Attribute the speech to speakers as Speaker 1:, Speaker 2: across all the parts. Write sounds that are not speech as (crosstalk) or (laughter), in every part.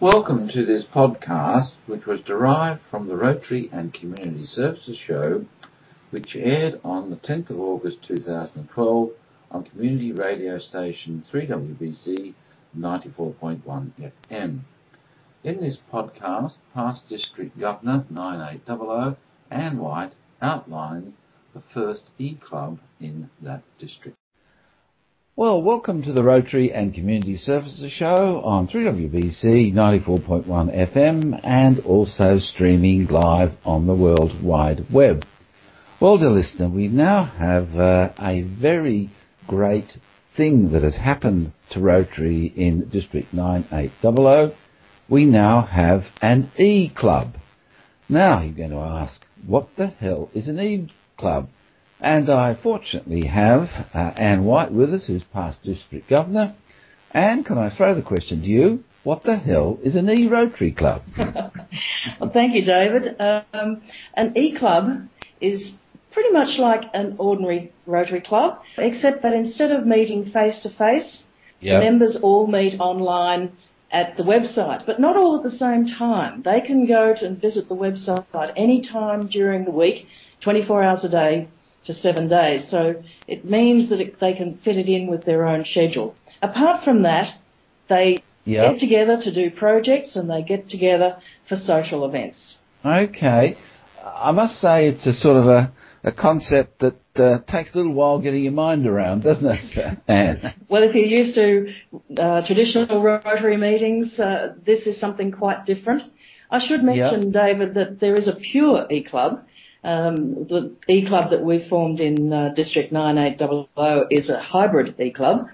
Speaker 1: Welcome to this podcast, which was derived from the Rotary and Community Services show, which aired on the 10th of August 2012 on community radio station 3WBC 94.1 FM. In this podcast, past District Governor 9800 Anne White outlines the first E-Club in that district. Well, welcome to the Rotary and Community Services Show on 3WBC 94.1 FM and also streaming live on the World Wide Web. Well, dear listener, we now have uh, a very great thing that has happened to Rotary in District 9800. We now have an E-Club. Now you're going to ask, what the hell is an E-Club? And I fortunately have uh, Ann White with us, who's past district governor. Ann, can I throw the question to you? What the hell is an E-Rotary Club? (laughs)
Speaker 2: well, thank you, David. Um, an E-Club is pretty much like an ordinary Rotary Club, except that instead of meeting face to face, the members all meet online at the website, but not all at the same time. They can go to and visit the website any time during the week, 24 hours a day, for seven days. So it means that it, they can fit it in with their own schedule. Apart from that, they yep. get together to do projects and they get together for social events.
Speaker 1: Okay. I must say it's a sort of a, a concept that uh, takes a little while getting your mind around, doesn't it, (laughs) Ann?
Speaker 2: well, if you're used to uh, traditional Rotary meetings, uh, this is something quite different. I should mention, yep. David, that there is a pure e-club, um, the e-club that we formed in uh, District 9800 is a hybrid e-club.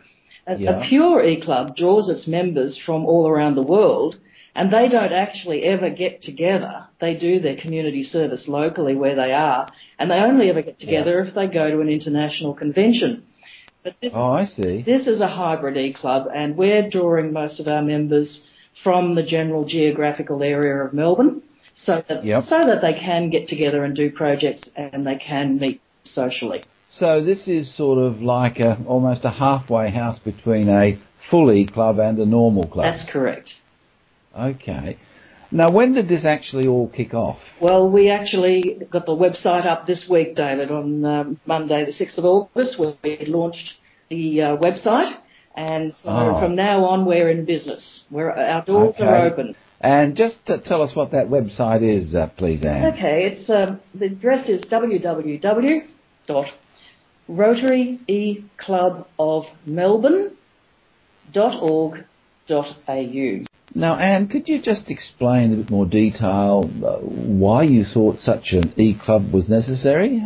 Speaker 2: A, yeah. a pure e-club draws its members from all around the world and they don't actually ever get together. They do their community service locally where they are and they only ever get together yeah. if they go to an international convention.
Speaker 1: But this, oh, I see.
Speaker 2: This is a hybrid e-club and we're drawing most of our members from the general geographical area of Melbourne so that yep. so that they can get together and do projects and they can meet socially.
Speaker 1: So this is sort of like a almost a halfway house between a fully club and a normal club.
Speaker 2: That's correct.
Speaker 1: Okay. Now, when did this actually all kick off?
Speaker 2: Well, we actually got the website up this week, David, on um, Monday, the 6th of August. We launched the uh, website, and so oh. from now on, we're in business. We're, our doors okay. are open.
Speaker 1: And just to tell us what that website is, uh, please, Ann.
Speaker 2: Okay, it's um, the address is www.rotaryeclubofmelbourne.org.au.
Speaker 1: Now, Anne, could you just explain in a bit more detail uh, why you thought such an e-club was necessary?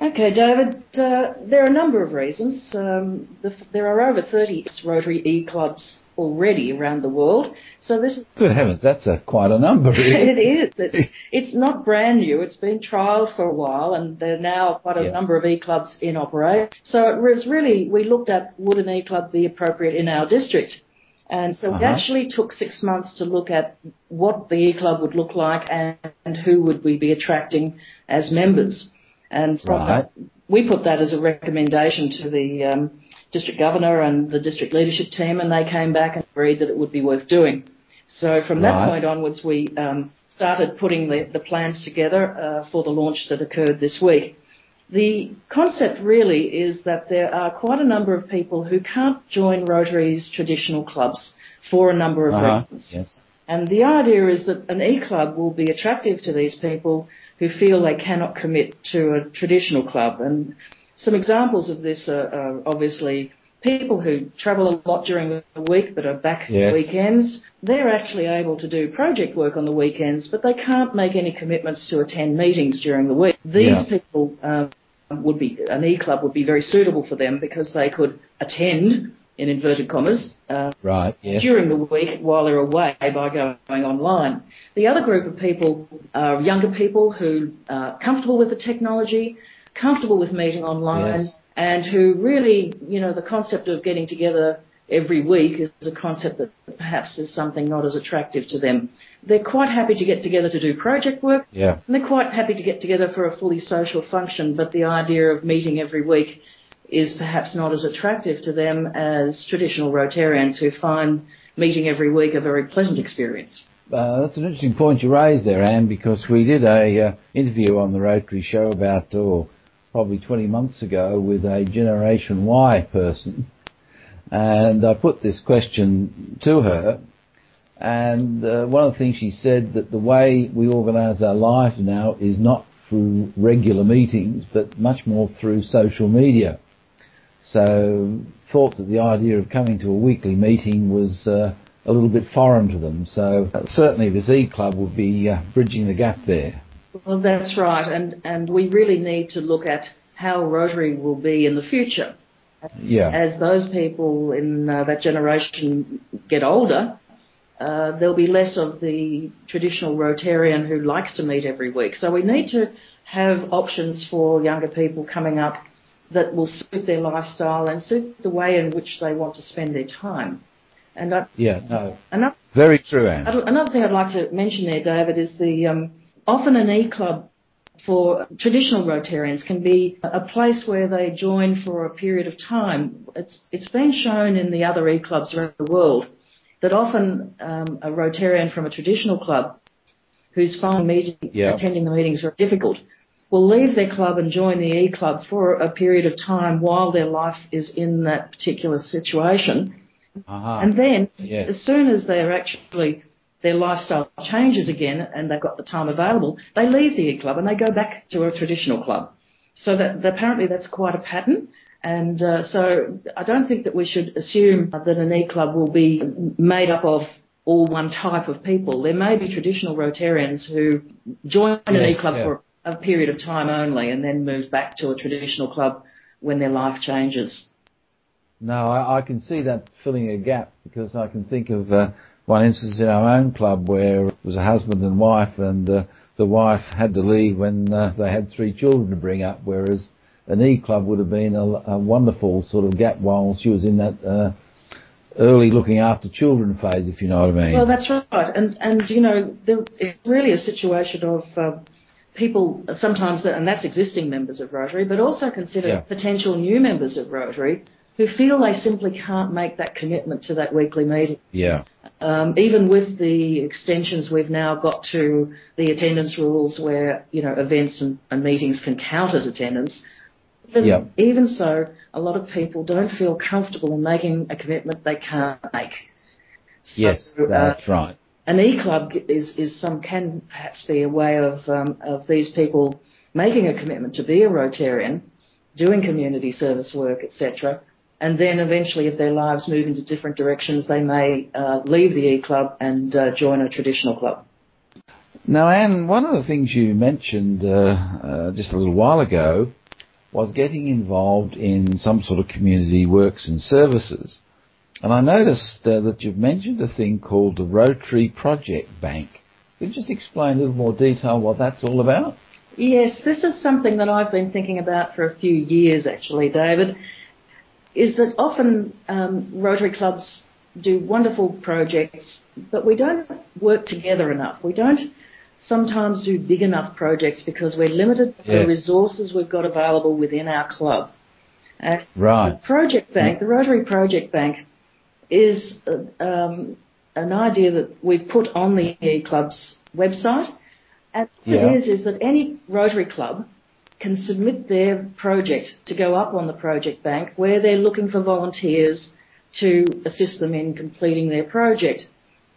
Speaker 2: Okay, David, uh, there are a number of reasons. Um, the, there are over 30 Rotary e-clubs already around the world. So this is
Speaker 1: good heavens, that's a quite a number. (laughs)
Speaker 2: It is. It's, it's not brand new. It's been trialled for a while, and there are now quite a yeah. number of e-clubs in operation. So it was really we looked at would an e-club be appropriate in our district. And so uh-huh. we actually took six months to look at what the e-club would look like and, and who would we be attracting as members. And right. that, we put that as a recommendation to the um, district governor and the district leadership team, and they came back and agreed that it would be worth doing. So from right. that point onwards, we um, started putting the, the plans together uh, for the launch that occurred this week. The concept really is that there are quite a number of people who can't join Rotary's traditional clubs for a number of uh-huh. reasons. Yes. And the idea is that an e-club will be attractive to these people who feel they cannot commit to a traditional club. And some examples of this are, are obviously people who travel a lot during the week but are back yes. weekends. They're actually able to do project work on the weekends, but they can't make any commitments to attend meetings during the week. These yeah. people um, would be an e-club would be very suitable for them because they could attend in inverted commas uh,
Speaker 1: right, yes.
Speaker 2: during the week while they're away by going online. The other group of people are younger people who are comfortable with the technology, comfortable with meeting online yes. and who really, you know, the concept of getting together every week is a concept that perhaps is something not as attractive to them. They're quite happy to get together to do project work.
Speaker 1: Yeah.
Speaker 2: And they're quite happy to get together for a fully social function, but the idea of meeting every week is perhaps not as attractive to them as traditional Rotarians who find meeting every week a very pleasant experience.
Speaker 1: Uh, that's an interesting point you raised there, Anne, because we did a uh, interview on the Rotary show about, oh, probably 20 months ago with a Generation Y person, and I put this question to her, and uh, one of the things she said that the way we organise our life now is not through regular meetings, but much more through social media. So thought that the idea of coming to a weekly meeting was uh, a little bit foreign to them. So uh, certainly the e-club would be uh, bridging the gap there.
Speaker 2: Well, that's right, and and we really need to look at how Rotary will be in the future.
Speaker 1: Yeah.
Speaker 2: As those people in uh, that generation get older, uh, there'll be less of the traditional Rotarian who likes to meet every week. So we need to have options for younger people coming up that will suit their lifestyle and suit the way in which they want to spend their time.
Speaker 1: And I, yeah, no,
Speaker 2: another,
Speaker 1: very true, Anne.
Speaker 2: Another thing I'd like to mention there, David, is the um, often an e-club for traditional Rotarians can be a place where they join for a period of time. It's it's been shown in the other e-clubs around the world that often um, a Rotarian from a traditional club who's finding meeting, yeah. attending the meetings very difficult will leave their club and join the e-club for a period of time while their life is in that particular situation.
Speaker 1: Uh-huh.
Speaker 2: And then,
Speaker 1: yes.
Speaker 2: as soon as they're actually their lifestyle changes again and they've got the time available, they leave the e-club and they go back to a traditional club. So that apparently that's quite a pattern. And uh, so I don't think that we should assume that an e-club will be made up of all one type of people. There may be traditional Rotarians who join an e-club yeah. for a period of time only and then move back to a traditional club when their life changes.
Speaker 1: No, I, I can see that filling a gap because I can think of uh, one instance in our own club where it was a husband and wife and uh, the wife had to leave when uh, they had three children to bring up, whereas an E club would have been a, a wonderful sort of gap while she was in that uh, early looking after children phase, if you know what I mean.
Speaker 2: Well, that's right, and and you know there, it's really a situation of uh, people sometimes, and that's existing members of Rotary, but also consider
Speaker 1: yeah.
Speaker 2: potential new members of Rotary who feel they simply can't make that commitment to that weekly meeting.
Speaker 1: Yeah.
Speaker 2: Um, even with the extensions we've now got to the attendance rules where, you know, events and, and meetings can count as attendance, even,
Speaker 1: yeah.
Speaker 2: even so, a lot of people don't feel comfortable in making a commitment they can't make.
Speaker 1: So, yes, that's uh, right.
Speaker 2: An e-club is, can perhaps be a way of um, of these people making a commitment to be a Rotarian, doing community service work, etc., and then eventually, if their lives move into different directions, they may uh, leave the E Club and uh, join a traditional club.
Speaker 1: Now, Anne, one of the things you mentioned uh, uh, just a little while ago was getting involved in some sort of community works and services. And I noticed uh, that you've mentioned a thing called the Rotary Project Bank. Could you just explain a little more detail what that's all about?
Speaker 2: Yes, this is something that I've been thinking about for a few years actually, David is that often um, Rotary clubs do wonderful projects, but we don't work together enough. We don't sometimes do big enough projects because we're limited yes. the resources we've got available within our club.
Speaker 1: And right.
Speaker 2: The project bank, the Rotary Project Bank, is um, an idea that we've put on the E Club's website. And what yeah. it is is that any Rotary club can submit their project to go up on the project bank where they're looking for volunteers to assist them in completing their project.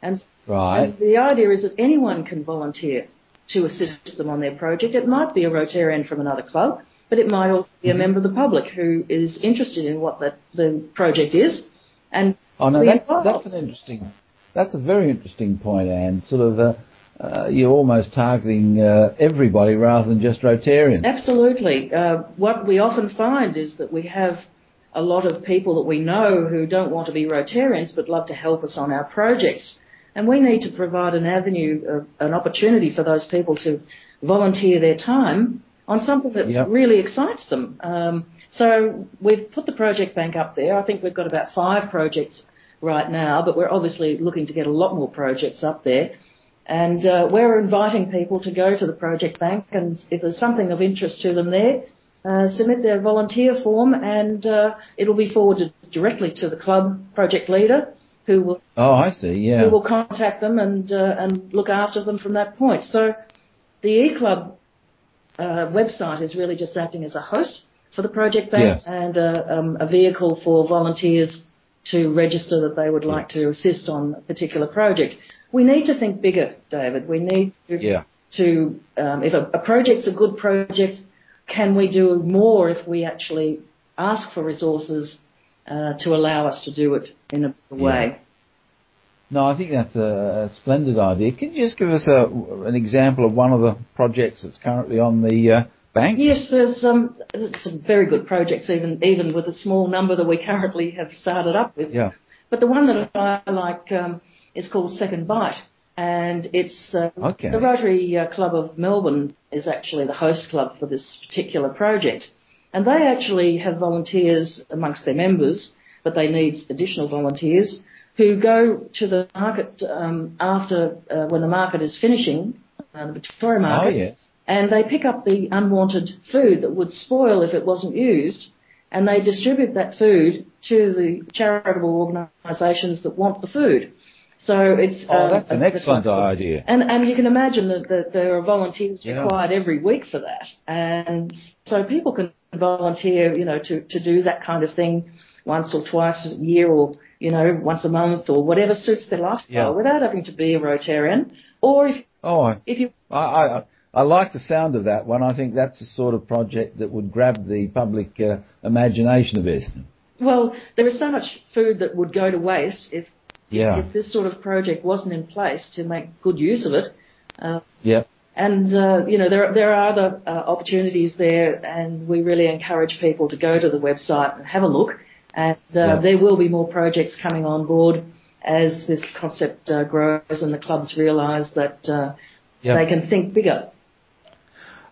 Speaker 2: And,
Speaker 1: right.
Speaker 2: and the idea is that anyone can volunteer to assist them on their project. It might be a Rotarian from another club, but it might also be a mm-hmm. member of the public who is interested in what that, the project is. And
Speaker 1: oh no, that, that's an interesting, that's a very interesting point, Anne. Sort of, uh, uh, you're almost targeting uh, everybody rather than just Rotarians.
Speaker 2: Absolutely. Uh, what we often find is that we have a lot of people that we know who don't want to be Rotarians but love to help us on our projects. And we need to provide an avenue, of, an opportunity for those people to volunteer their time on something that
Speaker 1: yep.
Speaker 2: really excites them. Um, so we've put the project bank up there. I think we've got about five projects right now, but we're obviously looking to get a lot more projects up there. And uh, we're inviting people to go to the project bank, and if there's something of interest to them there, uh, submit their volunteer form, and uh, it'll be forwarded directly to the club project leader, who will
Speaker 1: Oh, I see. Yeah.
Speaker 2: who will contact them and uh, and look after them from that point. So the E Club uh, website is really just acting as a host for the project bank
Speaker 1: Yes.
Speaker 2: and uh, um, a vehicle for volunteers to register that they would like to assist on a particular project. We need to think bigger, David. We need to,
Speaker 1: Yeah.
Speaker 2: to um, if a, a project's a good project, can we do more if we actually ask for resources uh, to allow us to do it in a way?
Speaker 1: No, I think that's a, a splendid idea. Can you just give us a, an example of one of the projects that's currently on the uh, bank?
Speaker 2: Yes, there's um, there's some very good projects, even even with the small number that we currently have started up with.
Speaker 1: Yeah.
Speaker 2: But the one that I like um, is called Second Bite, and it's uh,
Speaker 1: Okay.
Speaker 2: the Rotary uh, Club of Melbourne is actually the host club for this particular project, and they actually have volunteers amongst their members, but they need additional volunteers who go to the market um, after uh, when the market is finishing, uh, the Victoria
Speaker 1: Oh,
Speaker 2: market,
Speaker 1: yes.
Speaker 2: And they pick up the unwanted food that would spoil if it wasn't used, and they distribute that food to the charitable organisations that want the food. So it's
Speaker 1: Oh,
Speaker 2: um,
Speaker 1: that's an excellent
Speaker 2: a-
Speaker 1: idea.
Speaker 2: And and you can imagine that, that there are volunteers
Speaker 1: Yeah.
Speaker 2: required every week for that, and so people can volunteer, you know, to to do that kind of thing once or twice a year, or you know, once a month, or whatever suits their lifestyle,
Speaker 1: Yeah.
Speaker 2: without having to be a Rotarian. Or if
Speaker 1: Oh, I,
Speaker 2: if you
Speaker 1: I, I, I like the sound of that one. I think that's the sort of project that would grab the public uh, imagination a bit.
Speaker 2: Well, there is so much food that would go to waste if
Speaker 1: Yeah.
Speaker 2: if this sort of project wasn't in place to make good use of it. Uh,
Speaker 1: Yep.
Speaker 2: and uh, you know there there are other uh, opportunities there, and we really encourage people to go to the website and have a look. And uh,
Speaker 1: Yeah.
Speaker 2: there will be more projects coming on board as this concept uh, grows and the clubs realise that uh, they can think bigger.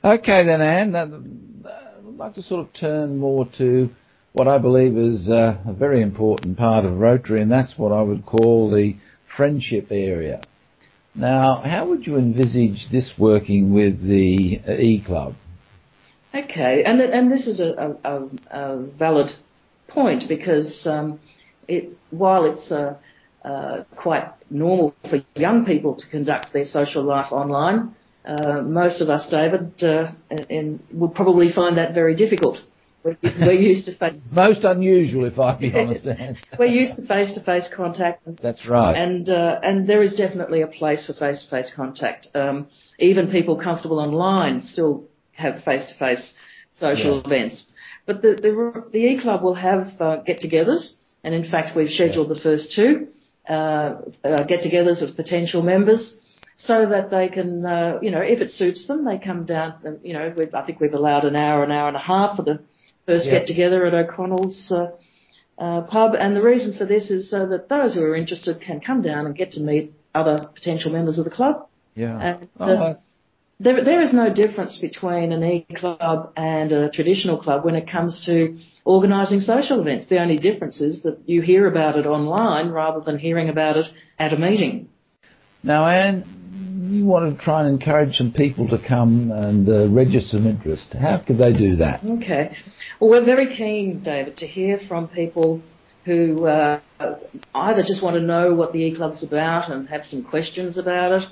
Speaker 1: Okay then, Anne. I'd like to sort of turn more to what I believe is uh, a very important part of Rotary, and that's what I would call the friendship area. Now, how would you envisage this working with the uh, E Club?
Speaker 2: Okay, and and this is a, a, a, valid point because um, it while it's uh, uh, quite normal for young people to conduct their social life online, uh, most of us, David, uh, and, would probably find that very difficult. We're, we're used to face (laughs)
Speaker 1: Most unusual, if I be honest, (laughs)
Speaker 2: we're used to face-to-face contact,
Speaker 1: That's right.
Speaker 2: and uh, and there is definitely a place for face-to-face contact. Um, even people comfortable online still have face-to-face social
Speaker 1: Yeah.
Speaker 2: events. But the the, the E Club will have uh, get-togethers, and in fact we've scheduled the first two uh, uh, get-togethers of potential members. So that they can, uh, you know, if it suits them, they come down. And, you know, we've, I think we've allowed an hour, an hour and a half for the first
Speaker 1: Yeah.
Speaker 2: get-together at O'Connell's uh, uh, pub. And the reason for this is so that those who are interested can come down and get to meet other potential members of the club.
Speaker 1: yeah.
Speaker 2: And,
Speaker 1: Oh,
Speaker 2: uh,
Speaker 1: I-
Speaker 2: There, there is no difference between an e-club and a traditional club when it comes to organising social events. The only difference is that you hear about it online rather than hearing about it at a meeting.
Speaker 1: Now, Anne, you want to try and encourage some people to come and uh, register some interest. How could they do that?
Speaker 2: Okay. Well, we're very keen, David, to hear from people who uh, either just want to know what the e-club's about and have some questions about it,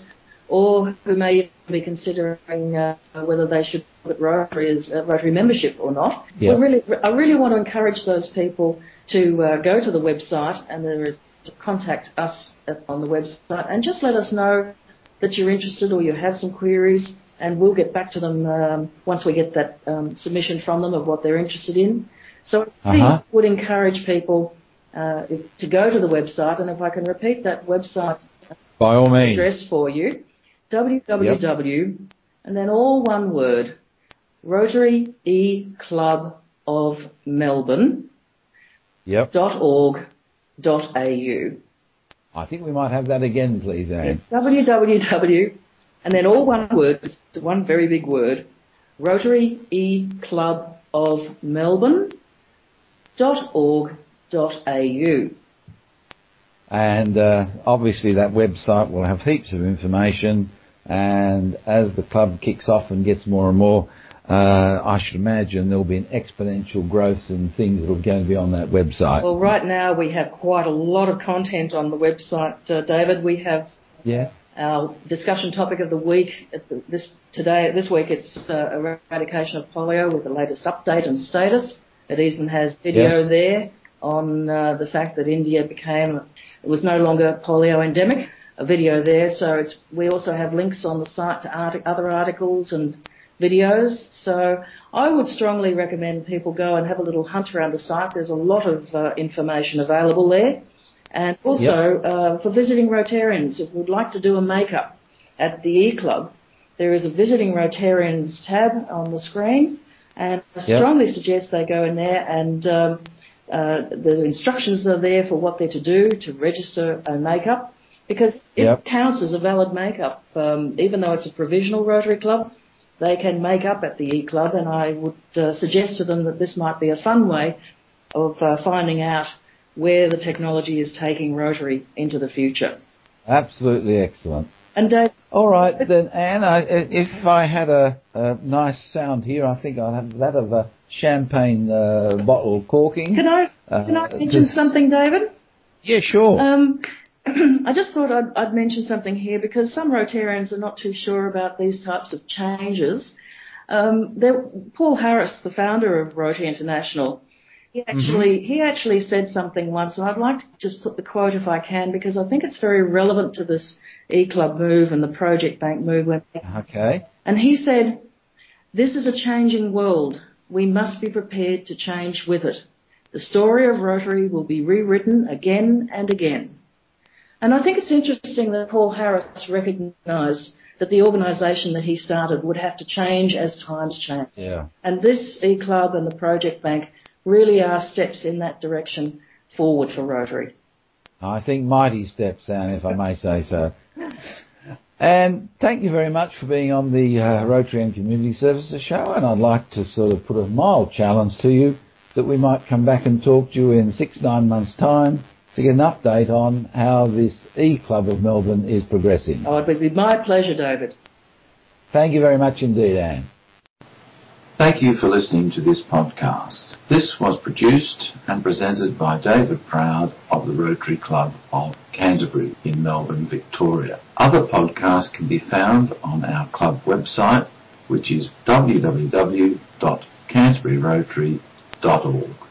Speaker 2: or who may be considering uh, whether they should put Rotary as uh, Rotary membership or not.
Speaker 1: Yeah.
Speaker 2: Really, I really want to encourage those people to uh, go to the website and there is to contact us on the website and just let us know that you're interested or you have some queries and we'll get back to them um, once we get that um, submission from them of what they're interested in. So I
Speaker 1: Uh-huh.
Speaker 2: would encourage people uh, if, to go to the website and if I can repeat that website
Speaker 1: By all means.
Speaker 2: address for you, www, and then all one word, Rotary E Club of Melbourne
Speaker 1: Yep.
Speaker 2: dot org dot au.
Speaker 1: I think we might have that again, please, Anne.
Speaker 2: It's www, and then all one word, just one very big word, Rotary E Club of Melbourne dot org dot au.
Speaker 1: And uh, obviously, that website will have heaps of information. And as the club kicks off and gets more and more uh, I should imagine there'll be an exponential growth in things that are going to be on that website.
Speaker 2: Well, right now we have quite a lot of content on the website, uh, David. We have
Speaker 1: yeah.
Speaker 2: our discussion topic of the week. This today, this week, it's uh, eradication of polio with the latest update and status. It even has video yeah. there on uh, the fact that India became it was no longer polio endemic. A video there, so it's we also have links on the site to art- other articles and videos. So I would strongly recommend people go and have a little hunt around the site. There's a lot of uh, information available there. And also, yep. uh, for visiting Rotarians, if you'd like to do a makeup at the E-Club, there is a visiting Rotarians tab on the screen. And I yep. strongly suggest they go in there and um, uh, the instructions are there for what they're to do to register a makeup because it yep. counts as a valid makeup. Um, even though it's a provisional Rotary Club, they can make up at the E-Club, and I would uh, suggest to them that this might be a fun way of uh, finding out where the technology is taking Rotary into the future.
Speaker 1: Absolutely excellent.
Speaker 2: And Dave,
Speaker 1: all right then, Anne. I, if I had a, a, nice sound here, I think I'd have that of a champagne uh, bottle corking.
Speaker 2: Can I can I uh, mention something, David?
Speaker 1: Yeah, sure.
Speaker 2: Um, I just thought I'd, I'd, mention something here because some Rotarians are not too sure about these types of changes. Um, there, Paul Harris, the founder of Rotary International, he mm-hmm. actually mm-hmm. he actually said something once, and I'd like to just put the quote if I can because I think it's very relevant to this e-club move and the project bank move.
Speaker 1: Okay.
Speaker 2: And he said, "This is a changing world. We must be prepared to change with it. The story of Rotary will be rewritten again and again." And I think it's interesting that Paul Harris recognised that the organisation that he started would have to change as times change.
Speaker 1: Yeah.
Speaker 2: And this e-club and the Project Bank really are steps in that direction forward for Rotary.
Speaker 1: I think mighty steps, Anne, if I may say so. And thank you very much for being on the uh, Rotary and Community Services show. And I'd like to sort of put a mild challenge to you that we might come back and talk to you in six, nine months' time to get an update on how this E-Club of Melbourne is progressing.
Speaker 2: Oh, it would be my pleasure, David.
Speaker 1: Thank you very much indeed, Anne. Thank you for listening to this podcast. This was produced and presented by David Proud of the Rotary Club of Canterbury in Melbourne, Victoria. Other podcasts can be found on our club website, which is www.canterburyrotary.org.